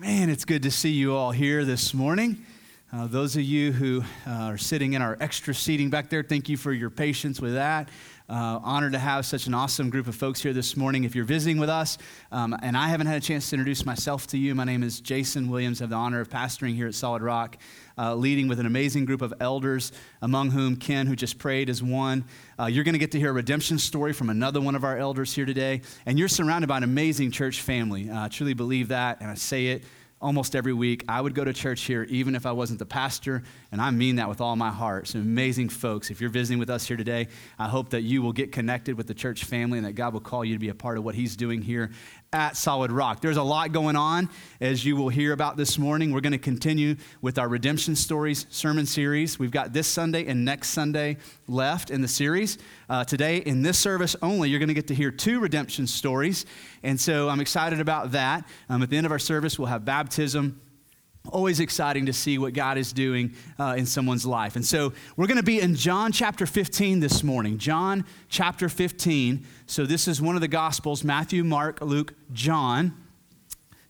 Man, it's good to see you all here this morning. Uh, those of you who uh, are sitting in our extra seating back there, thank you for your patience with that. Uh, honored to have such an awesome group of folks here this morning. If you're visiting with us, um, and I haven't had a chance to introduce myself to you, my name is Jason Williams. I have the honor of pastoring here at Solid Rock, uh, leading with an amazing group of elders, among whom Ken, who just prayed, is one. Uh, you're going to get to hear a redemption story from another one of our elders here today, and you're surrounded by an amazing church family. Uh, I truly believe that, and I say it almost every week. I would go to church here even if I wasn't the pastor, and I mean that with all my heart. Some amazing folks. If you're visiting with us here today, I hope that you will get connected with the church family and that God will call you to be a part of what He's doing here at Solid Rock. There's a lot going on, as you will hear about this morning. We're going to continue with our Redemption Stories sermon series. We've got this Sunday and next Sunday left in the series. Uh, today, in this service only, you're going to get to hear two redemption stories. And so I'm excited about that. Um, at the end of our service, we'll have baptism always exciting to see what God is doing uh, in someone's life. And so we're going to be in John chapter 15 this morning. John chapter 15. So this is one of the Gospels Matthew, Mark, Luke, John.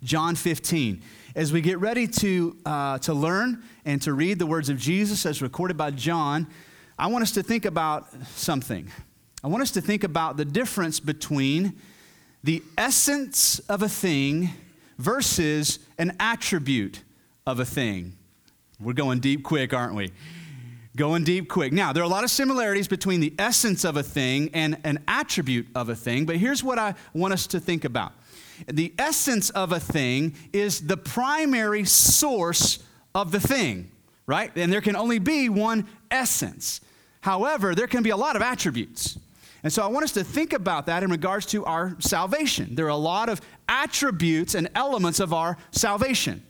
John 15. As we get ready to, uh, to learn and to read the words of Jesus as recorded by John, I want us to think about something. I want us to think about the difference between the essence of a thing versus an attribute of a thing. We're going deep quick, aren't we? Going deep quick. Now, there are a lot of similarities between the essence of a thing and an attribute of a thing, but here's what I want us to think about. The essence of a thing is the primary source of the thing, right? And there can only be one essence. However, there can be a lot of attributes. And so I want us to think about that in regards to our salvation. There are a lot of attributes and elements of our salvation.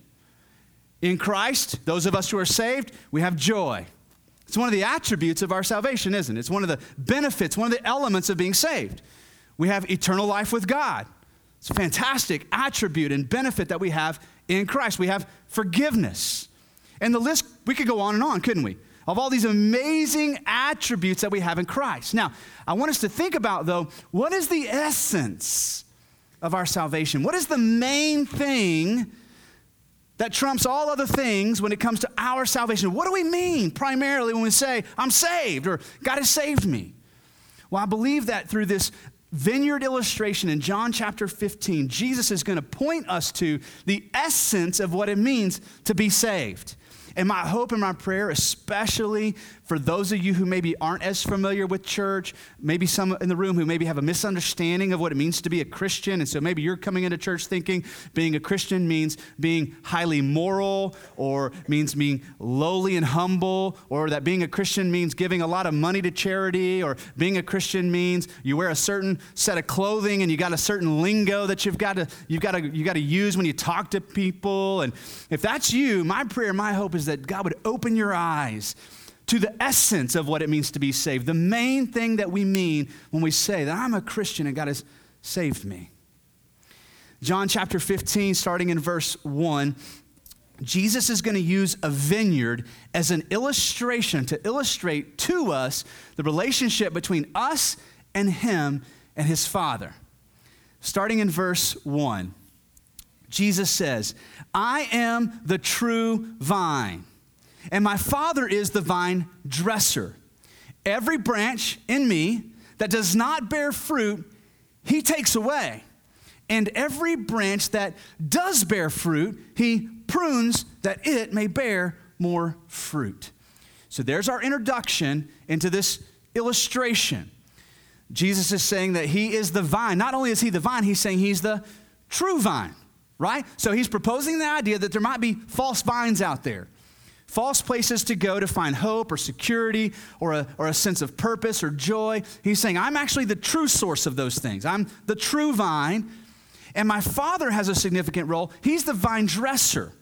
In Christ, those of us who are saved, we have joy. It's one of the attributes of our salvation, isn't it? It's one of the benefits, one of the elements of being saved. We have eternal life with God. It's a fantastic attribute and benefit that we have in Christ. We have forgiveness. And the list, we could go on and on, couldn't we? Of all these amazing attributes that we have in Christ. Now, I want us to think about, though, what is the essence of our salvation? What is the main thing that trumps all other things when it comes to our salvation. What do we mean primarily when we say, I'm saved or God has saved me? Well, I believe that through this vineyard illustration in John chapter 15, Jesus is going to point us to the essence of what it means to be saved. And my hope and my prayer, especially for those of you who maybe aren't as familiar with church, maybe some in the room who maybe have a misunderstanding of what it means to be a Christian. And so maybe you're coming into church thinking being a Christian means being highly moral or means being lowly and humble, or that being a Christian means giving a lot of money to charity, or being a Christian means you wear a certain set of clothing and you got a certain lingo that you've got to, you've got to, you've got to use when you talk to people. And if that's you, my prayer, my hope is is that God would open your eyes to the essence of what it means to be saved. The main thing that we mean when we say that I'm a Christian and God has saved me. John chapter 15, starting in verse 1, Jesus is going to use a vineyard as an illustration to illustrate to us the relationship between us and Him and His Father. Starting in verse 1. Jesus says, I am the true vine, and my Father is the vine dresser. Every branch in me that does not bear fruit, he takes away. And every branch that does bear fruit, he prunes that it may bear more fruit. So there's our introduction into this illustration. Jesus is saying that he is the vine. Not only is he the vine, he's saying he's the true vine right? So he's proposing the idea that there might be false vines out there, false places to go to find hope or security or a, or a sense of purpose or joy. He's saying, I'm actually the true source of those things. I'm the true vine, and my father has a significant role. He's the vine dresser.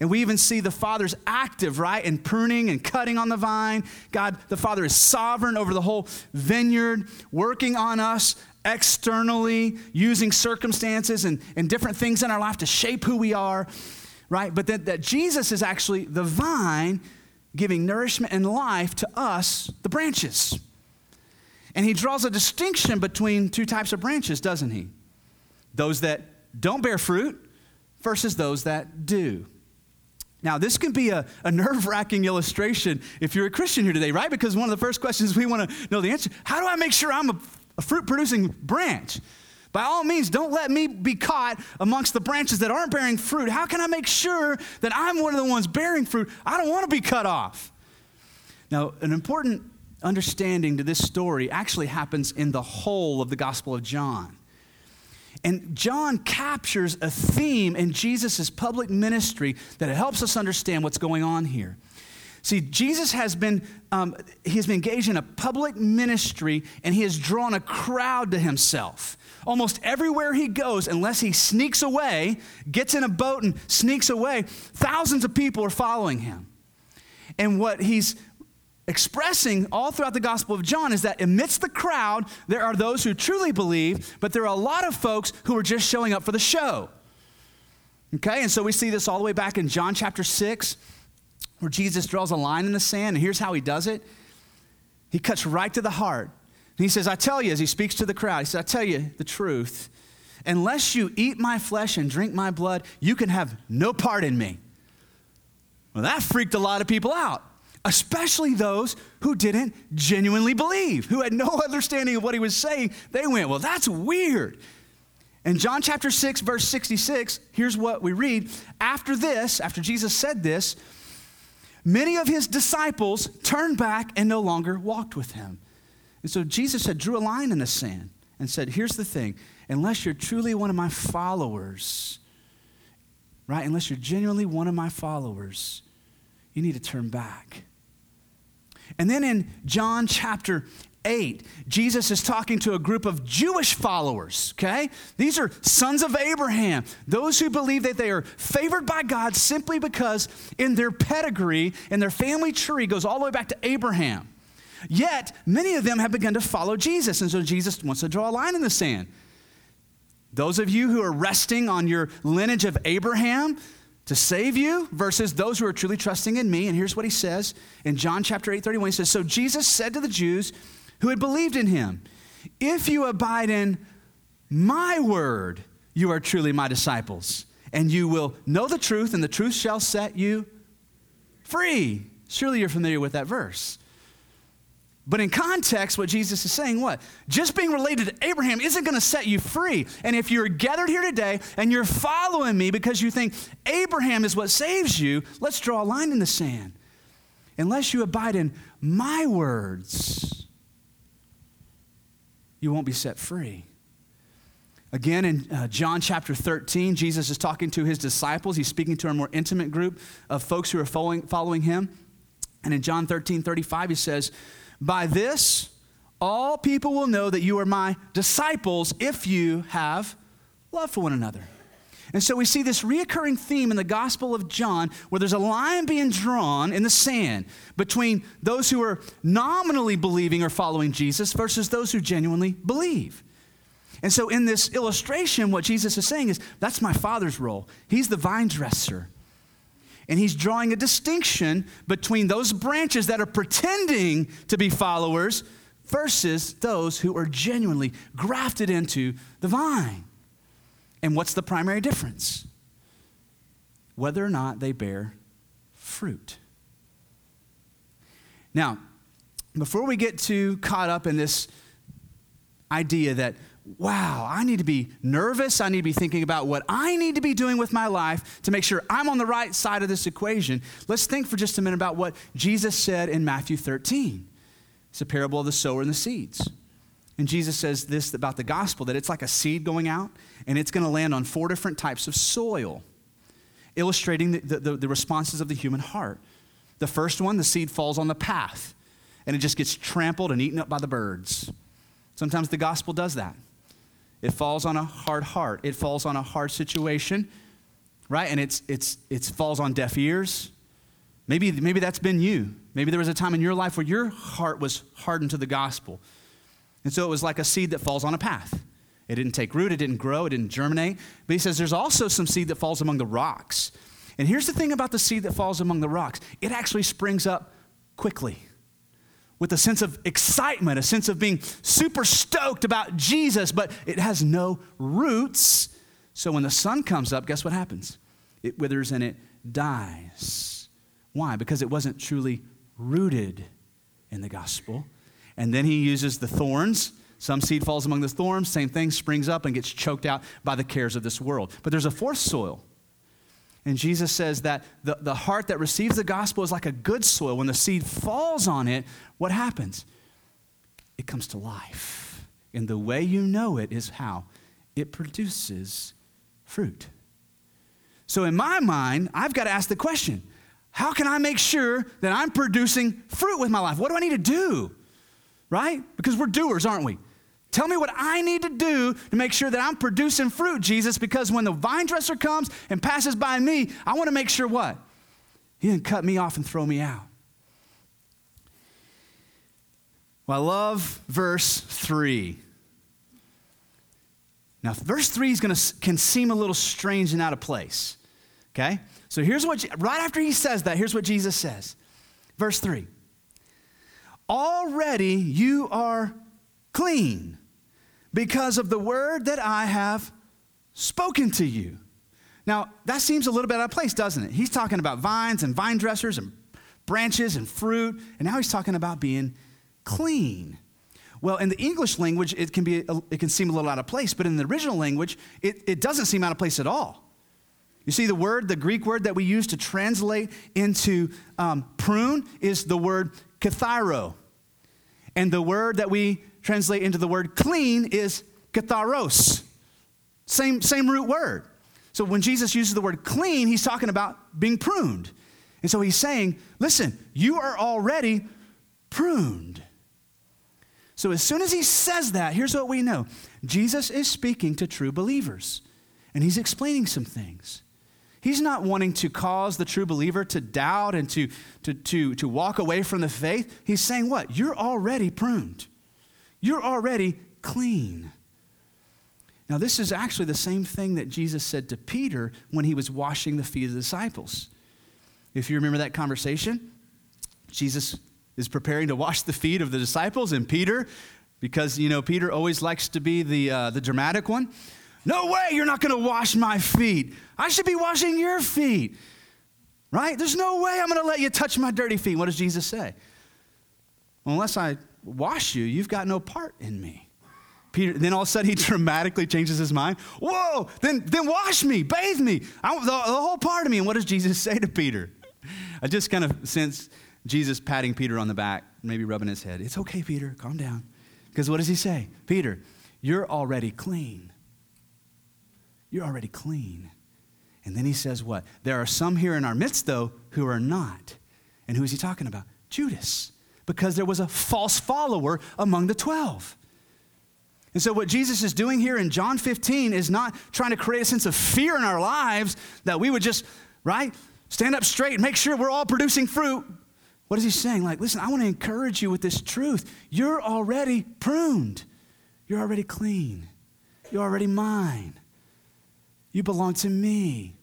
And we even see the Father's active, right, in pruning and cutting on the vine. God, the Father is sovereign over the whole vineyard, working on us externally, using circumstances and, and different things in our life to shape who we are, right? But that, that Jesus is actually the vine giving nourishment and life to us, the branches. And he draws a distinction between two types of branches, doesn't he? Those that don't bear fruit versus those that do. Now, this can be a, a nerve wracking illustration if you're a Christian here today, right? Because one of the first questions we want to know the answer how do I make sure I'm a, a fruit producing branch? By all means, don't let me be caught amongst the branches that aren't bearing fruit. How can I make sure that I'm one of the ones bearing fruit? I don't want to be cut off. Now, an important understanding to this story actually happens in the whole of the Gospel of John. And John captures a theme in Jesus' public ministry that helps us understand what's going on here. See, Jesus has been, um, he has been engaged in a public ministry and he has drawn a crowd to himself. Almost everywhere he goes, unless he sneaks away, gets in a boat and sneaks away, thousands of people are following him. And what he's expressing all throughout the Gospel of John is that amidst the crowd, there are those who truly believe, but there are a lot of folks who are just showing up for the show. Okay, and so we see this all the way back in John chapter 6, where Jesus draws a line in the sand, and here's how he does it. He cuts right to the heart. And he says, I tell you, as he speaks to the crowd, he says, I tell you the truth. Unless you eat my flesh and drink my blood, you can have no part in me. Well, that freaked a lot of people out especially those who didn't genuinely believe, who had no understanding of what he was saying. They went, Well, that's weird. In John chapter 6, verse 66, here's what we read. After this, after Jesus said this, many of his disciples turned back and no longer walked with him. And so Jesus had drew a line in the sand and said, Here's the thing, unless you're truly one of my followers, right? Unless you're genuinely one of my followers, you need to turn back. And then in John chapter 8, Jesus is talking to a group of Jewish followers, okay? These are sons of Abraham, those who believe that they are favored by God simply because in their pedigree and their family tree goes all the way back to Abraham. Yet, many of them have begun to follow Jesus, and so Jesus wants to draw a line in the sand. Those of you who are resting on your lineage of Abraham, to save you versus those who are truly trusting in me. And here's what he says in John chapter 8, 31. He says, So Jesus said to the Jews who had believed in him, If you abide in my word, you are truly my disciples, and you will know the truth, and the truth shall set you free. Surely you're familiar with that verse. But in context, what Jesus is saying, what? Just being related to Abraham isn't going to set you free. And if you're gathered here today and you're following me because you think Abraham is what saves you, let's draw a line in the sand. Unless you abide in my words, you won't be set free. Again, in uh, John chapter 13, Jesus is talking to his disciples. He's speaking to a more intimate group of folks who are following, following him. And in John 13, 35, he says, by this, all people will know that you are my disciples if you have love for one another. And so we see this reoccurring theme in the Gospel of John where there's a line being drawn in the sand between those who are nominally believing or following Jesus versus those who genuinely believe. And so in this illustration, what Jesus is saying is that's my Father's role. He's the vine dresser. And he's drawing a distinction between those branches that are pretending to be followers versus those who are genuinely grafted into the vine. And what's the primary difference? Whether or not they bear fruit. Now, before we get too caught up in this idea that wow, I need to be nervous. I need to be thinking about what I need to be doing with my life to make sure I'm on the right side of this equation. Let's think for just a minute about what Jesus said in Matthew 13. It's a parable of the sower and the seeds. And Jesus says this about the gospel that it's like a seed going out and it's going to land on four different types of soil, illustrating the, the, the responses of the human heart. The first one, the seed falls on the path and it just gets trampled and eaten up by the birds. Sometimes the gospel does that. It falls on a hard heart. It falls on a hard situation, right? And it's, it's, it falls on deaf ears. Maybe, maybe that's been you. Maybe there was a time in your life where your heart was hardened to the gospel. And so it was like a seed that falls on a path. It didn't take root, it didn't grow, it didn't germinate. But he says there's also some seed that falls among the rocks. And here's the thing about the seed that falls among the rocks it actually springs up quickly with a sense of excitement, a sense of being super stoked about Jesus, but it has no roots So when the sun comes up, guess what happens? It withers and it dies. Why? Because it wasn't truly rooted in the gospel. And then he uses the thorns. Some seed falls among the thorns, same thing, springs up and gets choked out by the cares of this world. But there's a fourth soil. And Jesus says that the, the heart that receives the gospel is like a good soil. When the seed falls on it, what happens? It comes to life. And the way you know it is how? It produces fruit. So, in my mind, I've got to ask the question how can I make sure that I'm producing fruit with my life? What do I need to do? Right? Because we're doers, aren't we? Tell me what I need to do to make sure that I'm producing fruit, Jesus, because when the vine dresser comes and passes by me, I want to make sure what? He didn't cut me off and throw me out. Well, I love verse 3. Now, verse 3 is gonna, can seem a little strange and out of place. Okay? So here's what, right after he says that, here's what Jesus says. Verse 3 Already you are clean because of the word that I have spoken to you. Now, that seems a little bit out of place, doesn't it? He's talking about vines and vine dressers and branches and fruit, and now he's talking about being clean. Well, in the English language, it can, be, it can seem a little out of place, but in the original language, it, it doesn't seem out of place at all. You see, the word, the Greek word that we use to translate into um, prune is the word kathairo. And the word that we translate into the word clean is katharos. Same, same root word. So when Jesus uses the word clean, he's talking about being pruned. And so he's saying, listen, you are already pruned. So as soon as he says that, here's what we know Jesus is speaking to true believers, and he's explaining some things. He's not wanting to cause the true believer to doubt and to, to, to, to walk away from the faith. He's saying, What? You're already pruned. You're already clean. Now, this is actually the same thing that Jesus said to Peter when he was washing the feet of the disciples. If you remember that conversation, Jesus is preparing to wash the feet of the disciples, and Peter, because, you know, Peter always likes to be the, uh, the dramatic one, no way, you're not going to wash my feet. I should be washing your feet. Right? There's no way I'm going to let you touch my dirty feet. What does Jesus say? Well, unless I wash you, you've got no part in me. Peter, then all of a sudden he dramatically changes his mind. Whoa, then, then wash me, bathe me, I, the, the whole part of me. And what does Jesus say to Peter? I just kind of sense Jesus patting Peter on the back, maybe rubbing his head. It's okay, Peter, calm down. Because what does he say? Peter, you're already clean. You're already clean. And then he says, What? There are some here in our midst, though, who are not. And who is he talking about? Judas because there was a false follower among the 12. And so, what Jesus is doing here in John 15 is not trying to create a sense of fear in our lives that we would just, right, stand up straight and make sure we're all producing fruit. What is he saying? Like, listen, I want to encourage you with this truth. You're already pruned, you're already clean, you're already mine. You belong to me.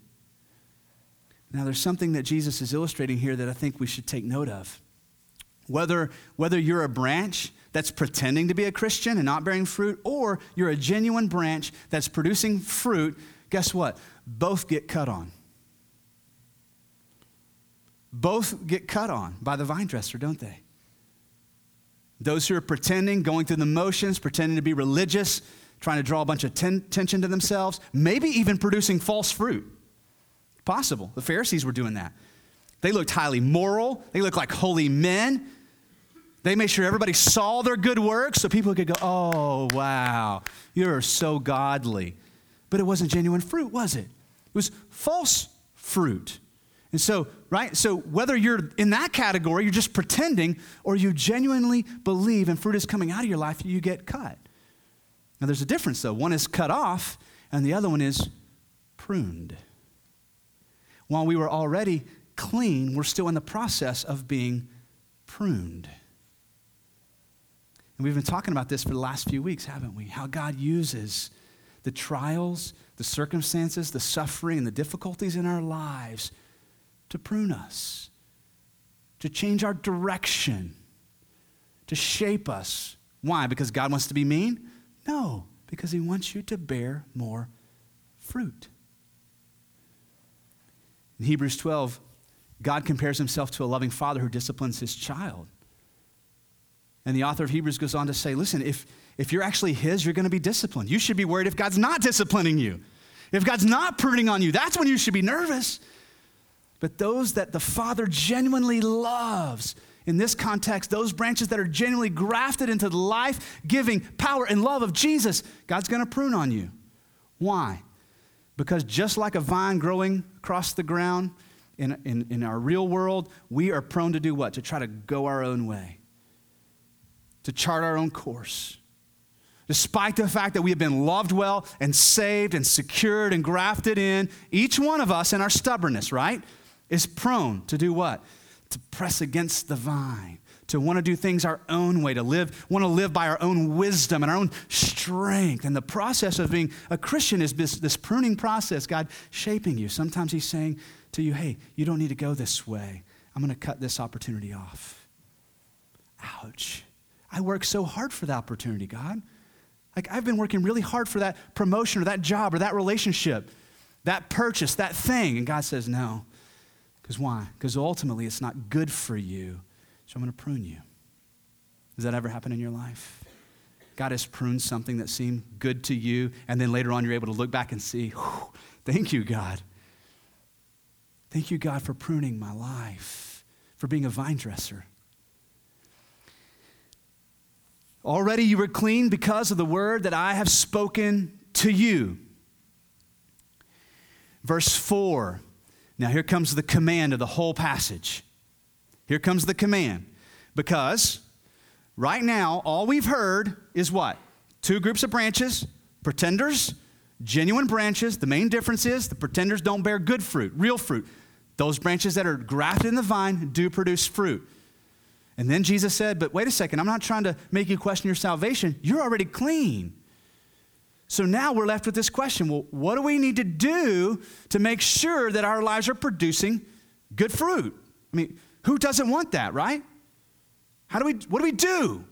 Now, there's something that Jesus is illustrating here that I think we should take note of. Whether, whether you're a branch that's pretending to be a Christian and not bearing fruit, or you're a genuine branch that's producing fruit, guess what? Both get cut on. Both get cut on by the vine dresser, don't they? Those who are pretending, going through the motions, pretending to be religious, trying to draw a bunch of ten- attention to themselves, maybe even producing false fruit. Possible. The Pharisees were doing that. They looked highly moral, they looked like holy men, they made sure everybody saw their good works so people could go, oh, wow, you're so godly. But it wasn't genuine fruit, was it? It was false fruit. And so, right? So, whether you're in that category, you're just pretending, or you genuinely believe and fruit is coming out of your life, you get cut. Now, there's a difference, though. One is cut off, and the other one is pruned. While we were already clean, we're still in the process of being pruned. And we've been talking about this for the last few weeks, haven't we? How God uses the trials, the circumstances, the suffering, and the difficulties in our lives to prune us, to change our direction, to shape us. Why? Because God wants to be mean? No, because He wants you to bear more fruit. In Hebrews 12, God compares himself to a loving father who disciplines his child. And the author of Hebrews goes on to say, listen, if, if you're actually his, you're going to be disciplined. You should be worried if God's not disciplining you. If God's not pruning on you, that's when you should be nervous. But those that the Father genuinely loves, in this context, those branches that are genuinely grafted into the life giving power and love of Jesus, God's going to prune on you. Why? Because just like a vine growing across the ground in, in, in our real world, we are prone to do what? To try to go our own way, to chart our own course despite the fact that we have been loved well and saved and secured and grafted in, each one of us in our stubbornness, right, is prone to do what? To press against the vine, to want to do things our own way, to live, want to live by our own wisdom and our own strength. And the process of being a Christian is this, this pruning process, God shaping you. Sometimes He's saying to you, hey, you don't need to go this way. I'm going to cut this opportunity off. Ouch. I work so hard for the opportunity, God. Like, I've been working really hard for that promotion or that job or that relationship, that purchase, that thing. And God says, no. Because why? Because ultimately it's not good for you. So I'm going to prune you. Does that ever happen in your life? God has pruned something that seemed good to you, and then later on you're able to look back and see, thank you, God. Thank you, God, for pruning my life, for being a vine dresser. Already you were clean because of the word that I have spoken to you. Verse 4. Now here comes the command of the whole passage. Here comes the command. Because right now, all we've heard is what? Two groups of branches, pretenders, genuine branches. The main difference is the pretenders don't bear good fruit, real fruit. Those branches that are grafted in the vine do produce fruit. And then Jesus said, But wait a second, I'm not trying to make you question your salvation. You're already clean. So now we're left with this question well, what do we need to do to make sure that our lives are producing good fruit? I mean, who doesn't want that, right? How do we, what do we do?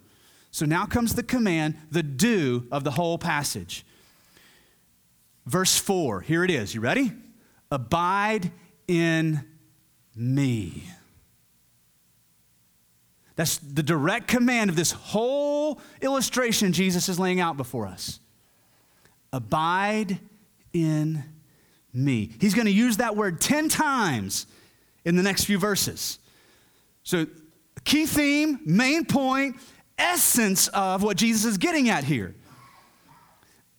So now comes the command, the do of the whole passage. Verse 4, here it is. You ready? Abide in me. That's the direct command of this whole illustration Jesus is laying out before us. Abide in me. He's going to use that word 10 times in the next few verses. So, key theme, main point, essence of what Jesus is getting at here.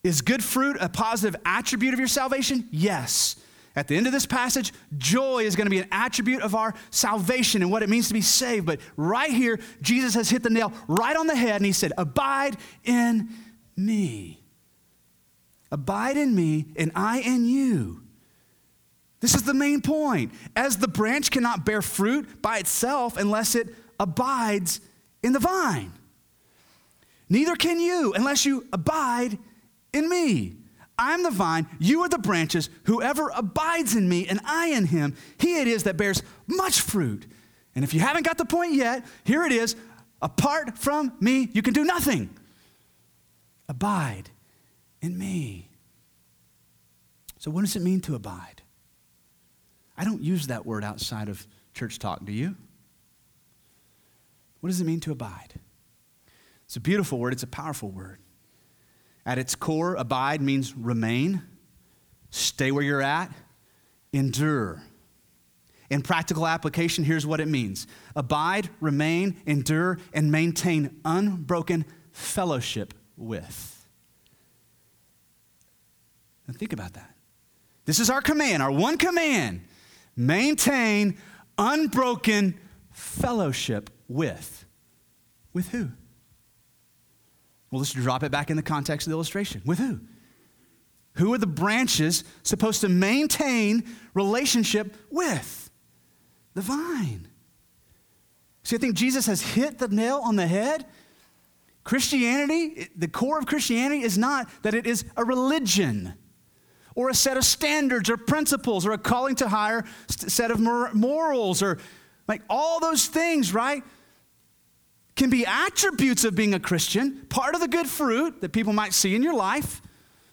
Is good fruit a positive attribute of your salvation? Yes. At the end of this passage, joy is going to be an attribute of our salvation and what it means to be saved. But right here, Jesus has hit the nail right on the head and he said, Abide in me. Abide in me, and I in you. This is the main point. As the branch cannot bear fruit by itself unless it abides in the vine, neither can you unless you abide in me. I'm the vine, you are the branches. Whoever abides in me and I in him, he it is that bears much fruit. And if you haven't got the point yet, here it is apart from me, you can do nothing. Abide in me. So, what does it mean to abide? I don't use that word outside of church talk, do you? What does it mean to abide? It's a beautiful word, it's a powerful word. At its core, abide means remain, stay where you're at, endure. In practical application, here's what it means abide, remain, endure, and maintain unbroken fellowship with. Now, think about that. This is our command, our one command maintain unbroken fellowship with. With who? Well, let's drop it back in the context of the illustration. With who? Who are the branches supposed to maintain relationship with? The vine. See, I think Jesus has hit the nail on the head. Christianity, the core of Christianity is not that it is a religion or a set of standards or principles or a calling to higher set of morals or like all those things, right? Can be attributes of being a Christian, part of the good fruit that people might see in your life.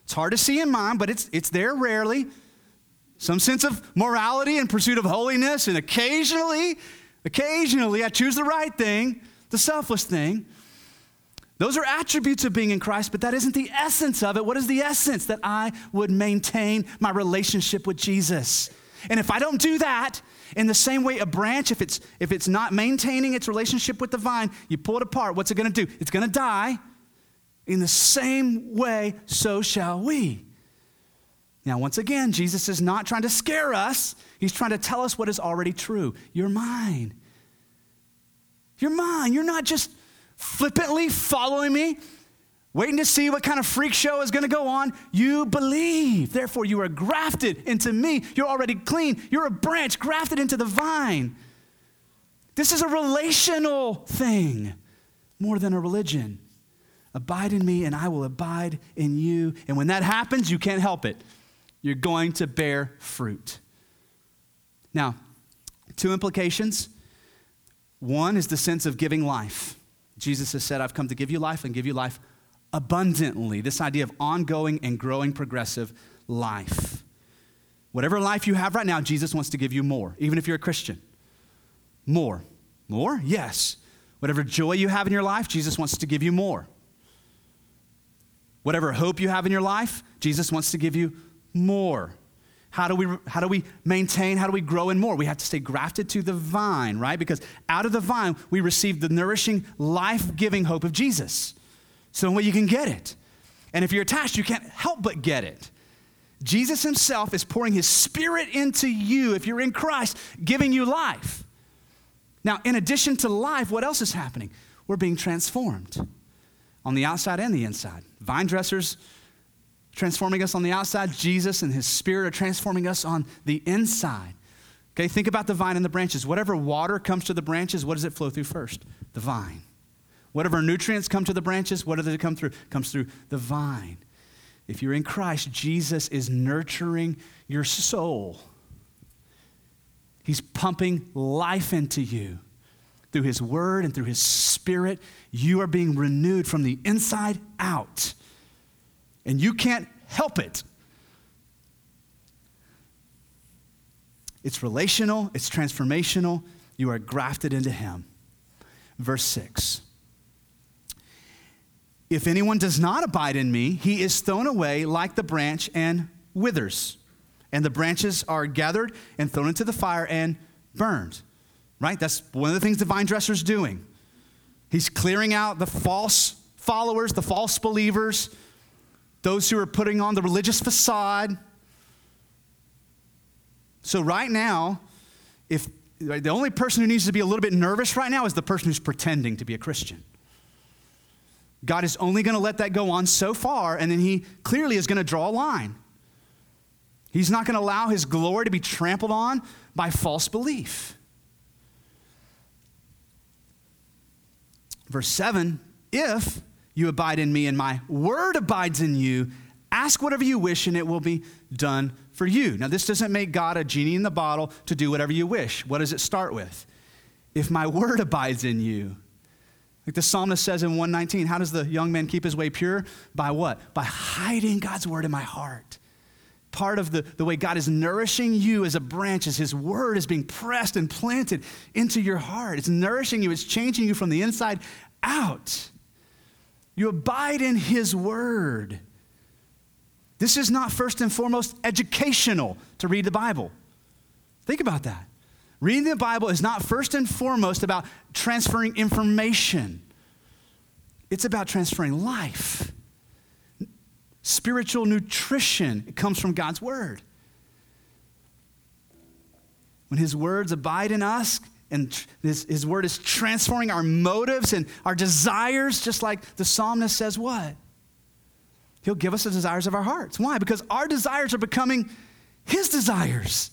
It's hard to see in mine, but it's, it's there rarely. Some sense of morality and pursuit of holiness, and occasionally, occasionally, I choose the right thing, the selfless thing. Those are attributes of being in Christ, but that isn't the essence of it. What is the essence? That I would maintain my relationship with Jesus. And if I don't do that, in the same way, a branch, if it's, if it's not maintaining its relationship with the vine, you pull it apart. What's it going to do? It's going to die. In the same way, so shall we. Now, once again, Jesus is not trying to scare us, he's trying to tell us what is already true. You're mine. You're mine. You're not just flippantly following me, waiting to see what kind of freak show is going to go on. You believe. Therefore, you are grafted into me. You're already clean. You're a branch grafted into the vine. This is a relational thing more than a religion. Abide in me, and I will abide in you. And when that happens, you can't help it. You're going to bear fruit. Now, two implications. One is the sense of giving life. Jesus has said, I've come to give you life and give you life abundantly. This idea of ongoing and growing progressive life. Whatever life you have right now, Jesus wants to give you more, even if you're a Christian. More. More? Yes. Whatever joy you have in your life, Jesus wants to give you more. Whatever hope you have in your life, Jesus wants to give you more. How do we how do we maintain, how do we grow in more? We have to stay grafted to the vine, right? Because out of the vine we receive the nourishing, life-giving hope of Jesus. So way you can get it. And if you're attached, you can't help but get it. Jesus himself is pouring his spirit into you if you're in Christ, giving you life. Now, in addition to life, what else is happening? We're being transformed on the outside and the inside. Vine dressers transforming us on the outside. Jesus and his spirit are transforming us on the inside. Okay, think about the vine and the branches. Whatever water comes to the branches, what does it flow through first? The vine. Whatever nutrients come to the branches, what does it come through? Comes through the vine. If you're in Christ, Jesus is nurturing your soul. He's pumping life into you through His Word and through His Spirit. You are being renewed from the inside out and you can't help it. It's relational, it's transformational. You are grafted into Him. Verse 6 If anyone does not abide in me, he is thrown away like the branch and withers. And the branches are gathered and thrown into the fire and burned. Right? That's one of the things the vine dresser's doing. He's clearing out the false followers, the false believers those who are putting on the religious facade. So, right now, if the only person who needs to be a little bit nervous right now is the person who's pretending to be a Christian. God is only going to let that go on so far, and then He clearly is going to draw a line. He's not going to allow His glory to be trampled on by false belief. Verse 7 If you abide in me, and my word abides in you. Ask whatever you wish, and it will be done for you. Now, this doesn't make God a genie in the bottle to do whatever you wish. What does it start with? If my word abides in you. Like the psalmist says in 119, how does the young man keep his way pure? By what? By hiding God's word in my heart. Part of the, the way God is nourishing you as a branch is his word is being pressed and planted into your heart. It's nourishing you, it's changing you from the inside out. You abide in His Word. This is not first and foremost educational to read the Bible. Think about that. Reading the Bible is not first and foremost about transferring information, it's about transferring life. Spiritual nutrition comes from God's Word. When His words abide in us, and his, his word is transforming our motives and our desires, just like the psalmist says, what? He'll give us the desires of our hearts. Why? Because our desires are becoming his desires.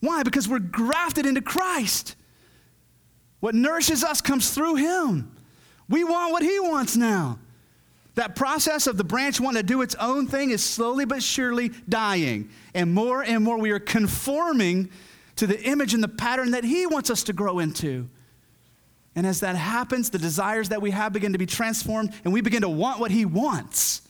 Why? Because we're grafted into Christ. What nourishes us comes through him. We want what he wants now. That process of the branch wanting to do its own thing is slowly but surely dying. And more and more we are conforming to the image and the pattern that He wants us to grow into. And as that happens, the desires that we have begin to be transformed, and we begin to want what He wants.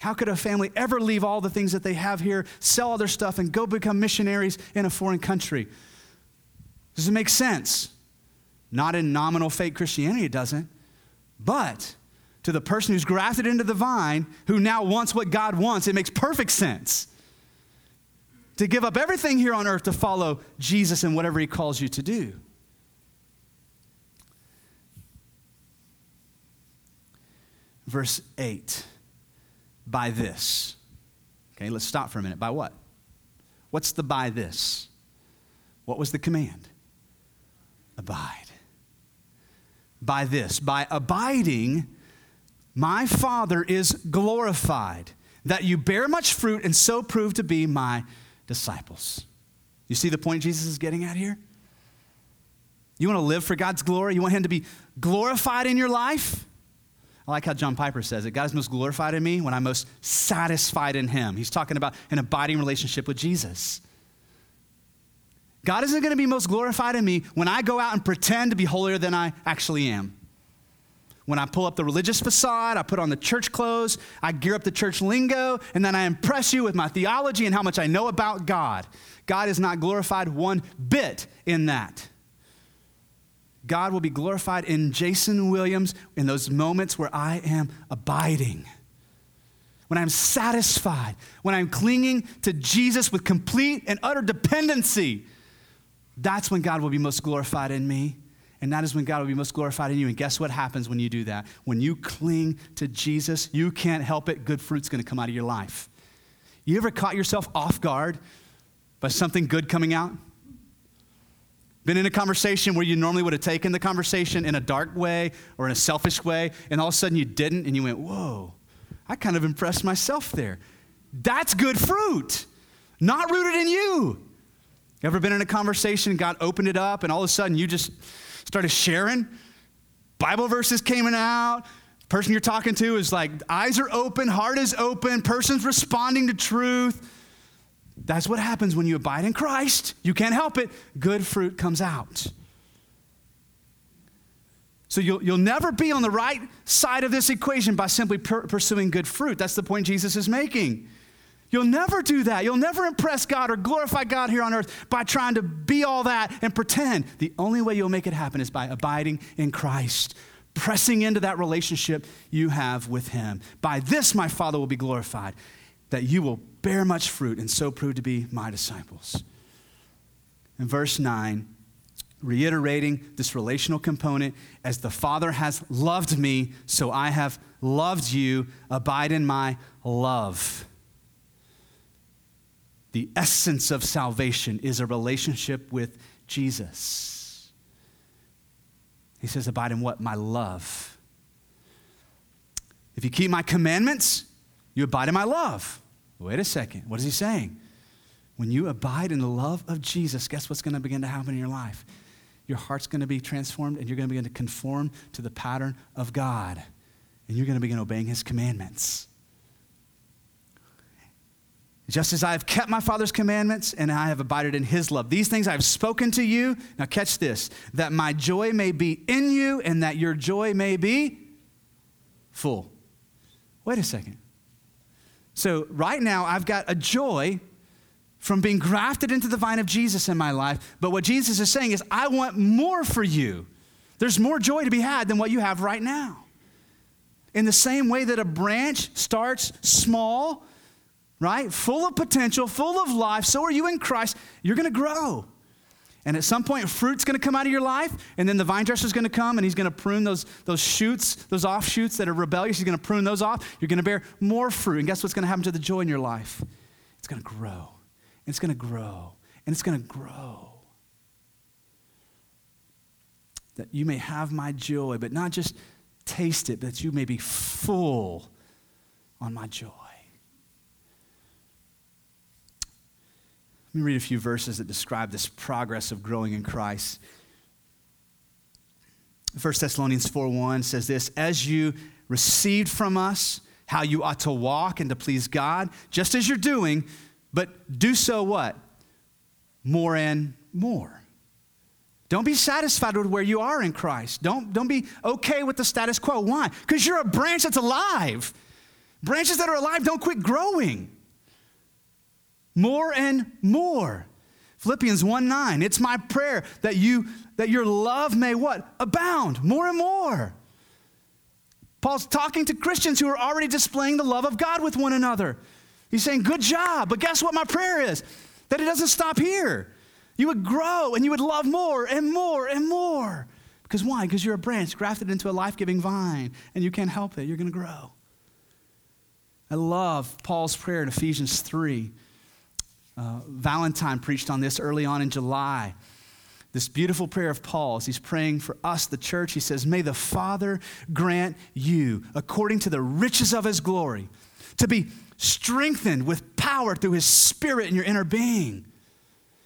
How could a family ever leave all the things that they have here, sell all their stuff, and go become missionaries in a foreign country? Does it make sense? Not in nominal fake Christianity, it doesn't. But to the person who's grafted into the vine, who now wants what God wants, it makes perfect sense. To give up everything here on earth to follow Jesus and whatever he calls you to do. Verse 8 by this. Okay, let's stop for a minute. By what? What's the by this? What was the command? Abide. By this, by abiding, my Father is glorified, that you bear much fruit and so prove to be my disciples. You see the point Jesus is getting at here? You want to live for God's glory? You want Him to be glorified in your life? I like how John Piper says it God is most glorified in me when I'm most satisfied in Him. He's talking about an abiding relationship with Jesus. God isn't going to be most glorified in me when I go out and pretend to be holier than I actually am. When I pull up the religious facade, I put on the church clothes, I gear up the church lingo, and then I impress you with my theology and how much I know about God. God is not glorified one bit in that. God will be glorified in Jason Williams in those moments where I am abiding, when I'm satisfied, when I'm clinging to Jesus with complete and utter dependency. That's when God will be most glorified in me. And that is when God will be most glorified in you. And guess what happens when you do that? When you cling to Jesus, you can't help it. Good fruit's going to come out of your life. You ever caught yourself off guard by something good coming out? Been in a conversation where you normally would have taken the conversation in a dark way or in a selfish way, and all of a sudden you didn't, and you went, Whoa, I kind of impressed myself there. That's good fruit, not rooted in you. Ever been in a conversation, God opened it up, and all of a sudden you just started sharing? Bible verses came out. Person you're talking to is like, eyes are open, heart is open, person's responding to truth. That's what happens when you abide in Christ. You can't help it. Good fruit comes out. So you'll, you'll never be on the right side of this equation by simply per- pursuing good fruit. That's the point Jesus is making. You'll never do that. You'll never impress God or glorify God here on earth by trying to be all that and pretend. The only way you'll make it happen is by abiding in Christ, pressing into that relationship you have with Him. By this, my Father will be glorified, that you will bear much fruit and so prove to be my disciples. In verse 9, reiterating this relational component as the Father has loved me, so I have loved you. Abide in my love. The essence of salvation is a relationship with Jesus. He says, Abide in what? My love. If you keep my commandments, you abide in my love. Wait a second. What is he saying? When you abide in the love of Jesus, guess what's going to begin to happen in your life? Your heart's going to be transformed and you're going to begin to conform to the pattern of God. And you're going to begin obeying his commandments. Just as I have kept my Father's commandments and I have abided in his love. These things I have spoken to you. Now, catch this that my joy may be in you and that your joy may be full. Wait a second. So, right now, I've got a joy from being grafted into the vine of Jesus in my life. But what Jesus is saying is, I want more for you. There's more joy to be had than what you have right now. In the same way that a branch starts small, right? Full of potential, full of life, so are you in Christ. You're going to grow. And at some point, fruit's going to come out of your life, and then the vine dresser's going to come and he's going to prune those, those shoots, those offshoots that are rebellious. He's going to prune those off. You're going to bear more fruit. And guess what's going to happen to the joy in your life? It's going to grow. And it's going to grow. And it's going to grow. That you may have my joy, but not just taste it, but that you may be full on my joy. Let me read a few verses that describe this progress of growing in Christ. 1 Thessalonians 4:1 says this, as you received from us how you ought to walk and to please God, just as you're doing, but do so what? More and more. Don't be satisfied with where you are in Christ. Don't, don't be okay with the status quo. Why? Because you're a branch that's alive. Branches that are alive don't quit growing. More and more. Philippians 1 9, it's my prayer that you that your love may what? Abound more and more. Paul's talking to Christians who are already displaying the love of God with one another. He's saying, Good job, but guess what my prayer is? That it doesn't stop here. You would grow and you would love more and more and more. Because why? Because you're a branch grafted into a life giving vine and you can't help it. You're going to grow. I love Paul's prayer in Ephesians 3. Uh, Valentine preached on this early on in July. This beautiful prayer of Paul's, he's praying for us, the church. He says, May the Father grant you, according to the riches of his glory, to be strengthened with power through his spirit in your inner being.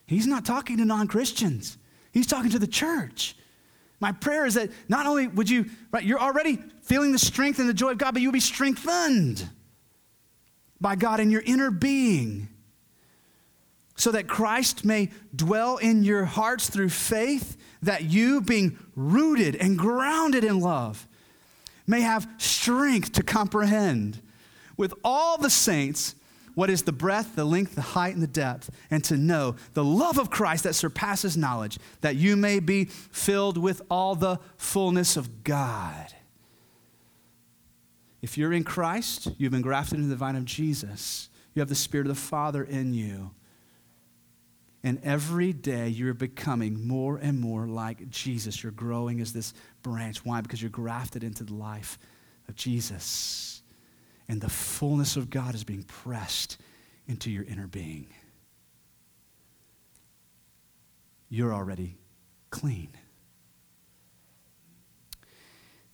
He's not talking to non Christians, he's talking to the church. My prayer is that not only would you, right, you're already feeling the strength and the joy of God, but you'll be strengthened by God in your inner being so that Christ may dwell in your hearts through faith, that you, being rooted and grounded in love, may have strength to comprehend with all the saints what is the breadth, the length, the height, and the depth, and to know the love of Christ that surpasses knowledge, that you may be filled with all the fullness of God. If you're in Christ, you've been grafted into the vine of Jesus. You have the Spirit of the Father in you. And every day you're becoming more and more like Jesus. You're growing as this branch. Why? Because you're grafted into the life of Jesus. And the fullness of God is being pressed into your inner being. You're already clean.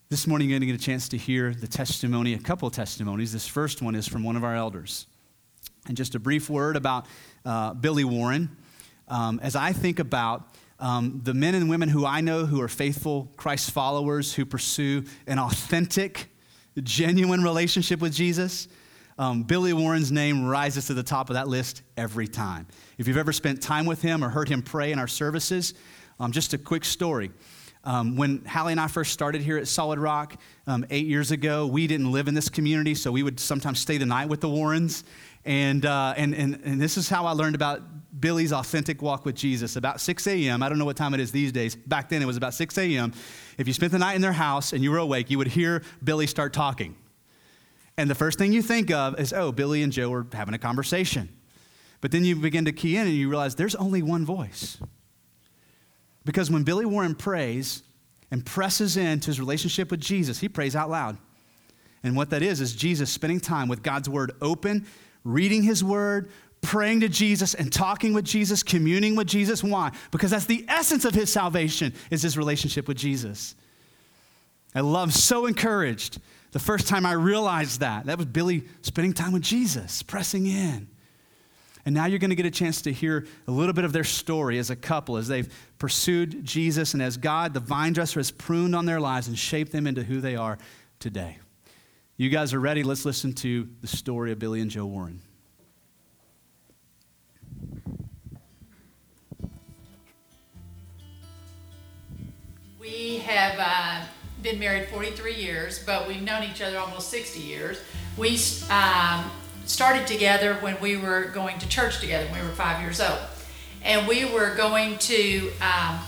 This morning, you're going to get a chance to hear the testimony, a couple testimonies. This first one is from one of our elders. And just a brief word about uh, Billy Warren um, as I think about um, the men and women who I know who are faithful Christ followers who pursue an authentic, genuine relationship with Jesus, um, Billy Warren's name rises to the top of that list every time. If you've ever spent time with him or heard him pray in our services, um, just a quick story. Um, when Hallie and I first started here at Solid Rock um, eight years ago, we didn't live in this community, so we would sometimes stay the night with the Warrens. And, uh, and, and, and this is how I learned about Billy's authentic walk with Jesus. About 6 a.m., I don't know what time it is these days. Back then, it was about 6 a.m. If you spent the night in their house and you were awake, you would hear Billy start talking. And the first thing you think of is, oh, Billy and Joe are having a conversation. But then you begin to key in and you realize there's only one voice. Because when Billy Warren prays and presses into his relationship with Jesus, he prays out loud. And what that is, is Jesus spending time with God's word open reading his word, praying to Jesus and talking with Jesus, communing with Jesus. Why? Because that's the essence of his salvation is his relationship with Jesus. I love so encouraged the first time I realized that. That was Billy spending time with Jesus, pressing in. And now you're going to get a chance to hear a little bit of their story as a couple, as they've pursued Jesus and as God, the vine dresser, has pruned on their lives and shaped them into who they are today. You guys are ready? Let's listen to the story of Billy and Joe Warren. We have uh, been married 43 years, but we've known each other almost 60 years. We um, started together when we were going to church together when we were five years old. And we were going to um,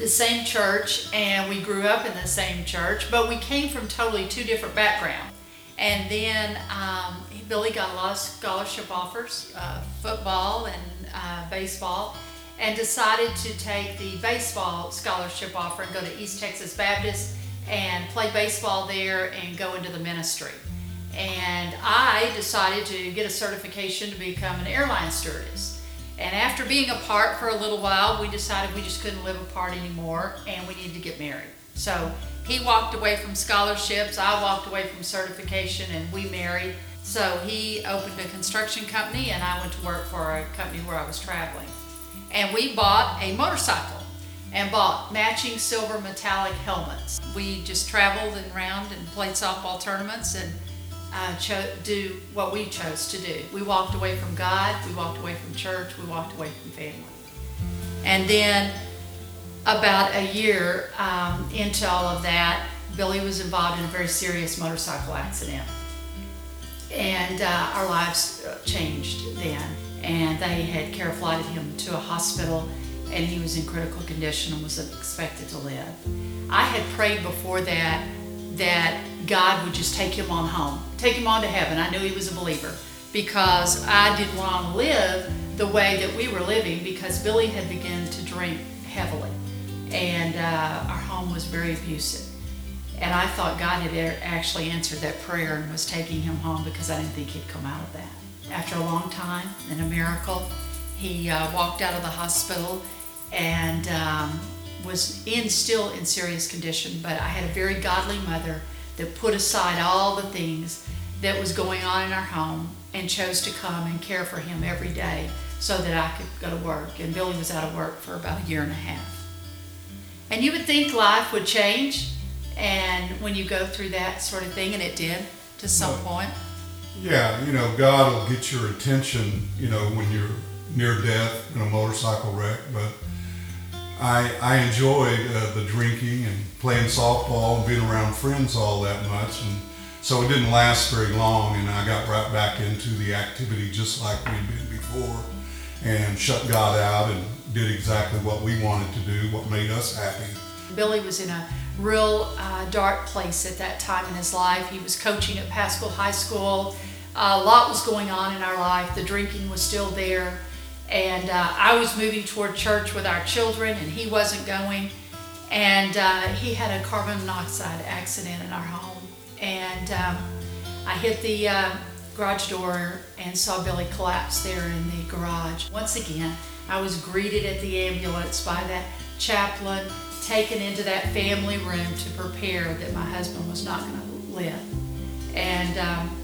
the same church and we grew up in the same church, but we came from totally two different backgrounds. And then um, Billy got a lot of scholarship offers, uh, football and uh, baseball, and decided to take the baseball scholarship offer and go to East Texas Baptist and play baseball there and go into the ministry. And I decided to get a certification to become an airline stewardess. And after being apart for a little while, we decided we just couldn't live apart anymore and we needed to get married. So he walked away from scholarships, I walked away from certification, and we married. So he opened a construction company and I went to work for a company where I was traveling. And we bought a motorcycle and bought matching silver metallic helmets. We just traveled and around and played softball tournaments and uh, cho- do what we chose to do. We walked away from God, we walked away from church, we walked away from family. And then, about a year um, into all of that, Billy was involved in a very serious motorcycle accident. And uh, our lives uh, changed then. And they had care flighted him to a hospital, and he was in critical condition and was expected to live. I had prayed before that that God would just take him on home, take him on to heaven. I knew he was a believer because I didn't want to live the way that we were living because Billy had begun to drink heavily and uh, our home was very abusive. And I thought God had actually answered that prayer and was taking him home because I didn't think he'd come out of that. After a long time and a miracle, he uh, walked out of the hospital and um, was in still in serious condition. But I had a very godly mother that put aside all the things that was going on in our home and chose to come and care for him every day so that I could go to work. And Billy was out of work for about a year and a half. And you would think life would change, and when you go through that sort of thing, and it did to some point. Yeah, you know, God will get your attention, you know, when you're near death in a motorcycle wreck. But I, I enjoyed uh, the drinking and playing softball and being around friends all that much. And so it didn't last very long, and I got right back into the activity just like we'd been before and shut God out and did exactly what we wanted to do, what made us happy. Billy was in a real uh, dark place at that time in his life. He was coaching at Paschal High School. Uh, a lot was going on in our life. The drinking was still there. And uh, I was moving toward church with our children, and he wasn't going. And uh, he had a carbon monoxide accident in our home. And um, I hit the uh, garage door and saw Billy collapse there in the garage. Once again, I was greeted at the ambulance by that chaplain, taken into that family room to prepare that my husband was not going to live. And um,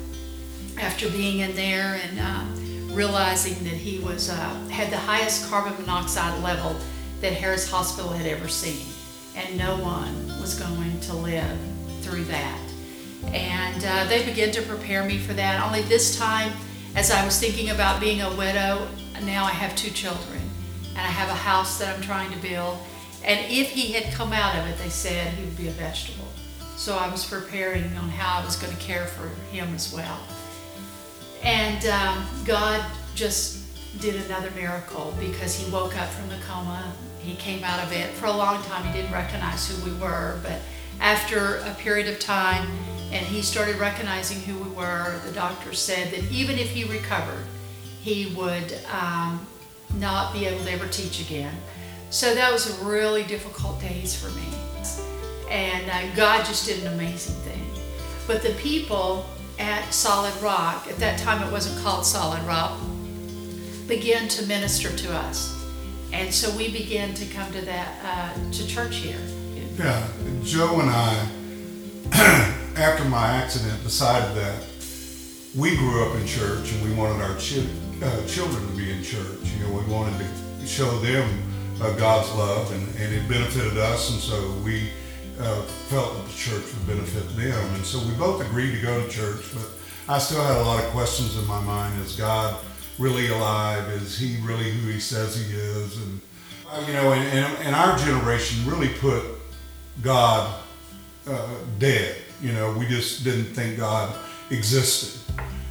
after being in there and uh, realizing that he was uh, had the highest carbon monoxide level that Harris Hospital had ever seen, and no one was going to live through that. And uh, they began to prepare me for that. Only this time, as I was thinking about being a widow, now I have two children and I have a house that I'm trying to build. And if he had come out of it, they said he would be a vegetable. So I was preparing on how I was going to care for him as well. And um, God just did another miracle because he woke up from the coma. He came out of it. For a long time, he didn't recognize who we were. But after a period of time, and he started recognizing who we were, the doctor said that even if he recovered, he would um, not be able to ever teach again. So that was really difficult days for me. And uh, God just did an amazing thing. But the people at Solid Rock, at that time it wasn't called Solid Rock, began to minister to us. And so we began to come to that uh, to church here. Yeah, Joe and I, after my accident, decided that we grew up in church and we wanted our children uh, children to be in church. You know, we wanted to show them uh, God's love, and, and it benefited us, and so we uh, felt that the church would benefit them. And so we both agreed to go to church, but I still had a lot of questions in my mind. Is God really alive? Is he really who he says he is? And, uh, you know, and, and, and, our generation really put God uh, dead. You know, we just didn't think God existed.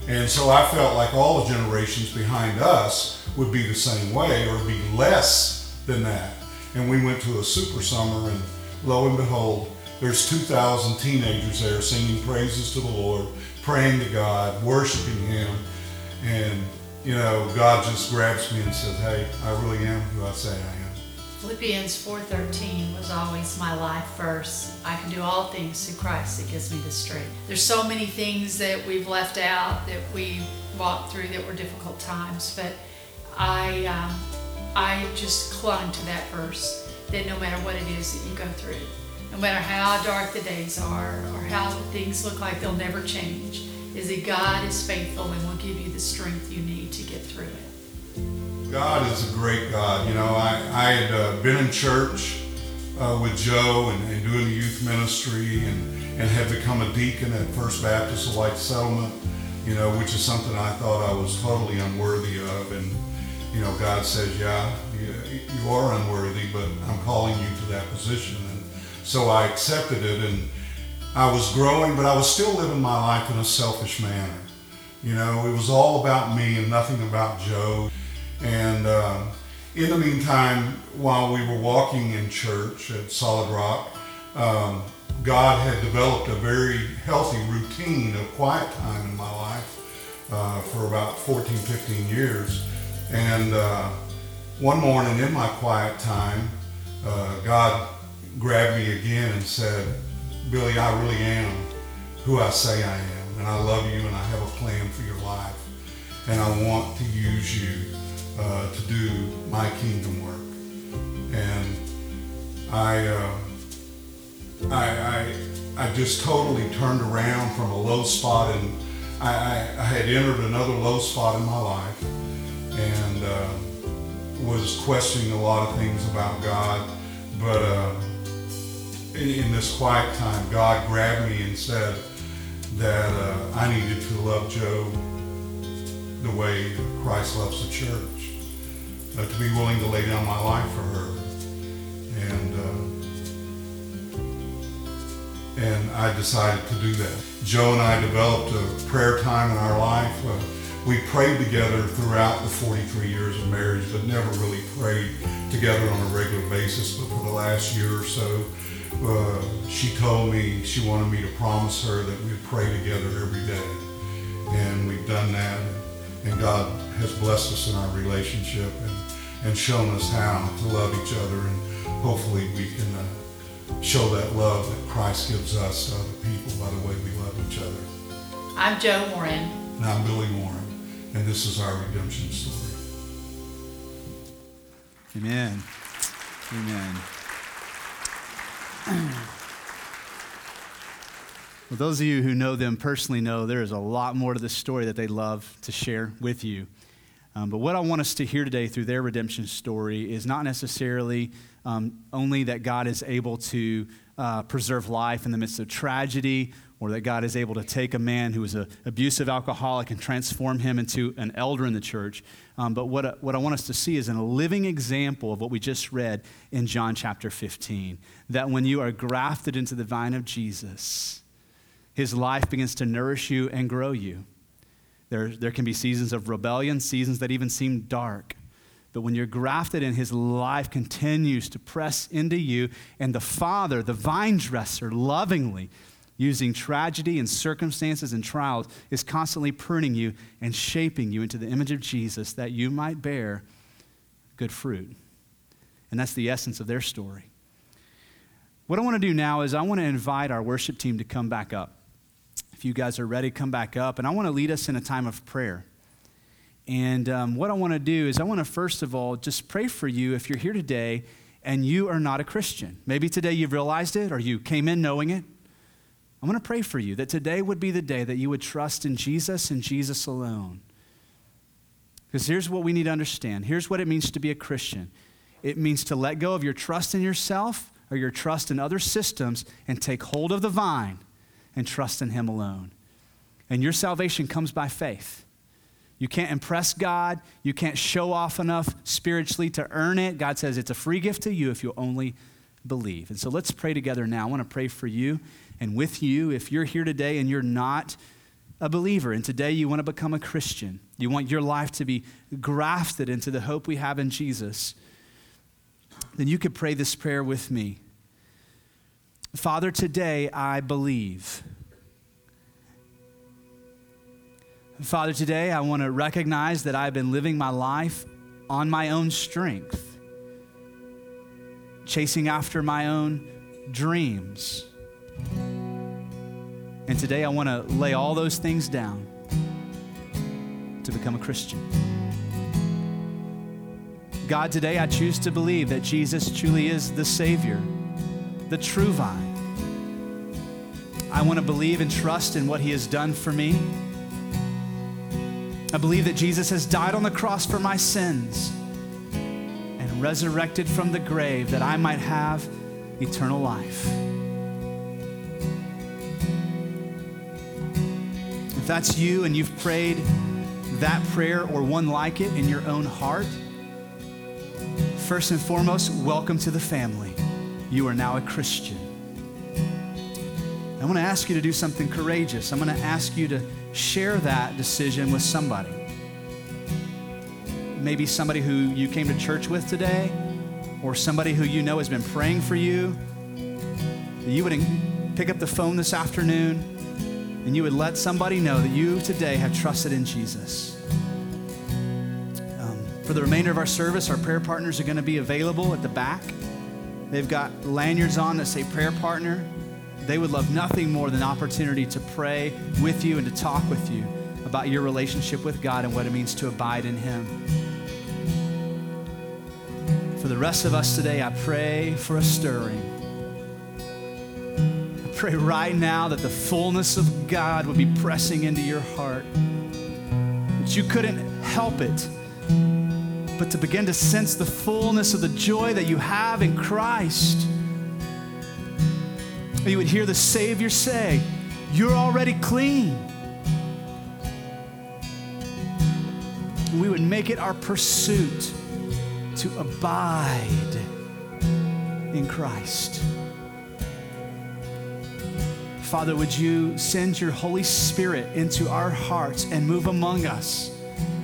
And so I felt like all the generations behind us would be the same way or be less than that. And we went to a super summer, and lo and behold, there's 2,000 teenagers there singing praises to the Lord, praying to God, worshiping Him. And, you know, God just grabs me and says, Hey, I really am who I say I am. Philippians 4:13 was always my life verse. I can do all things through Christ that gives me the strength. There's so many things that we've left out that we walked through that were difficult times, but I um, I just clung to that verse that no matter what it is that you go through, no matter how dark the days are or how things look like they'll never change, is that God is faithful and will give you the strength you need to get through it. God is a great God. You know, I, I had uh, been in church uh, with Joe and, and, doing the youth ministry and, and had become a deacon at First Baptist of White Settlement, you know, which is something I thought I was totally unworthy of. And, you know, God says, yeah, you, you are unworthy, but I'm calling you to that position. And so I accepted it and I was growing, but I was still living my life in a selfish manner. You know, it was all about me and nothing about Joe. And uh, in the meantime, while we were walking in church at Solid Rock, um, God had developed a very healthy routine of quiet time in my life uh, for about 14, 15 years. And uh, one morning in my quiet time, uh, God grabbed me again and said, Billy, I really am who I say I am. And I love you and I have a plan for your life. And I want to use you uh, to do my kingdom work. And I, uh, I, I, I just totally turned around from a low spot and I, I, I had entered another low spot in my life and uh, was questioning a lot of things about God. But uh, in, in, this quiet time, God grabbed me and said that uh, I needed to love Joe the way Christ loves the church, uh, to be willing to lay down my life for her. And uh, and I decided to do that. Joe and I developed a prayer time in our life. Uh, we prayed together throughout the 43 years of marriage, but never really prayed together on a regular basis. But for the last year or so, uh, she told me she wanted me to promise her that we'd pray together every day. And we've done that. And God has blessed us in our relationship and, and shown us how to love each other. And hopefully we can uh, show that love that Christ gives us to other people by the way we love each other. I'm Joe Warren. And I'm Billy Warren and this is our redemption story. Amen. Amen. Well, those of you who know them personally know there is a lot more to this story that they love to share with you. Um, but what I want us to hear today through their redemption story is not necessarily um, only that God is able to uh, preserve life in the midst of tragedy or that God is able to take a man who is an abusive alcoholic and transform him into an elder in the church. Um, but what, what I want us to see is a living example of what we just read in John chapter 15 that when you are grafted into the vine of Jesus, his life begins to nourish you and grow you. There, there can be seasons of rebellion, seasons that even seem dark. But when you're grafted in, his life continues to press into you, and the Father, the vine dresser, lovingly using tragedy and circumstances and trials, is constantly pruning you and shaping you into the image of Jesus that you might bear good fruit. And that's the essence of their story. What I want to do now is I want to invite our worship team to come back up. If you guys are ready, come back up. And I want to lead us in a time of prayer. And um, what I want to do is I want to first of all just pray for you if you're here today and you are not a Christian. Maybe today you've realized it or you came in knowing it I want to pray for you that today would be the day that you would trust in Jesus and Jesus alone. Because here's what we need to understand here's what it means to be a Christian it means to let go of your trust in yourself or your trust in other systems and take hold of the vine and trust in Him alone. And your salvation comes by faith. You can't impress God. You can't show off enough spiritually to earn it. God says it's a free gift to you if you only believe. And so let's pray together now. I want to pray for you and with you if you're here today and you're not a believer and today you want to become a Christian. You want your life to be grafted into the hope we have in Jesus. Then you could pray this prayer with me. Father, today I believe. Father, today I want to recognize that I've been living my life on my own strength, chasing after my own dreams and today I want to lay all those things down to become a Christian. God, today I choose to believe that Jesus truly is the Savior, the true vine. I want to believe and trust in what He has done for me. I believe that Jesus has died on the cross for my sins and resurrected from the grave that I might have eternal life. If that's you and you've prayed that prayer or one like it in your own heart, first and foremost, welcome to the family. You are now a Christian. I want to ask you to do something courageous. I'm going to ask you to share that decision with somebody. Maybe somebody who you came to church with today, or somebody who you know has been praying for you. You would pick up the phone this afternoon and you would let somebody know that you today have trusted in Jesus. Um, for the remainder of our service, our prayer partners are going to be available at the back. They've got lanyards on that say prayer partner. They would love nothing more than opportunity to pray with you and to talk with you about your relationship with God and what it means to abide in Him. For the rest of us today, I pray for a stirring. I pray right now that the fullness of God would be pressing into your heart, that you couldn't help it, but to begin to sense the fullness of the joy that you have in Christ. That you would hear the Savior say, You're already clean. And we would make it our pursuit to abide in Christ. Father, would you send your Holy Spirit into our hearts and move among us?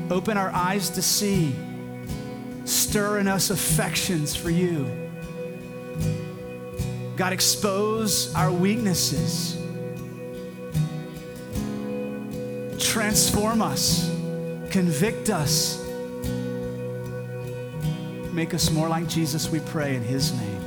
Open our eyes to see, stir in us affections for you. God, expose our weaknesses, transform us, convict us. Make us more like Jesus, we pray in his name.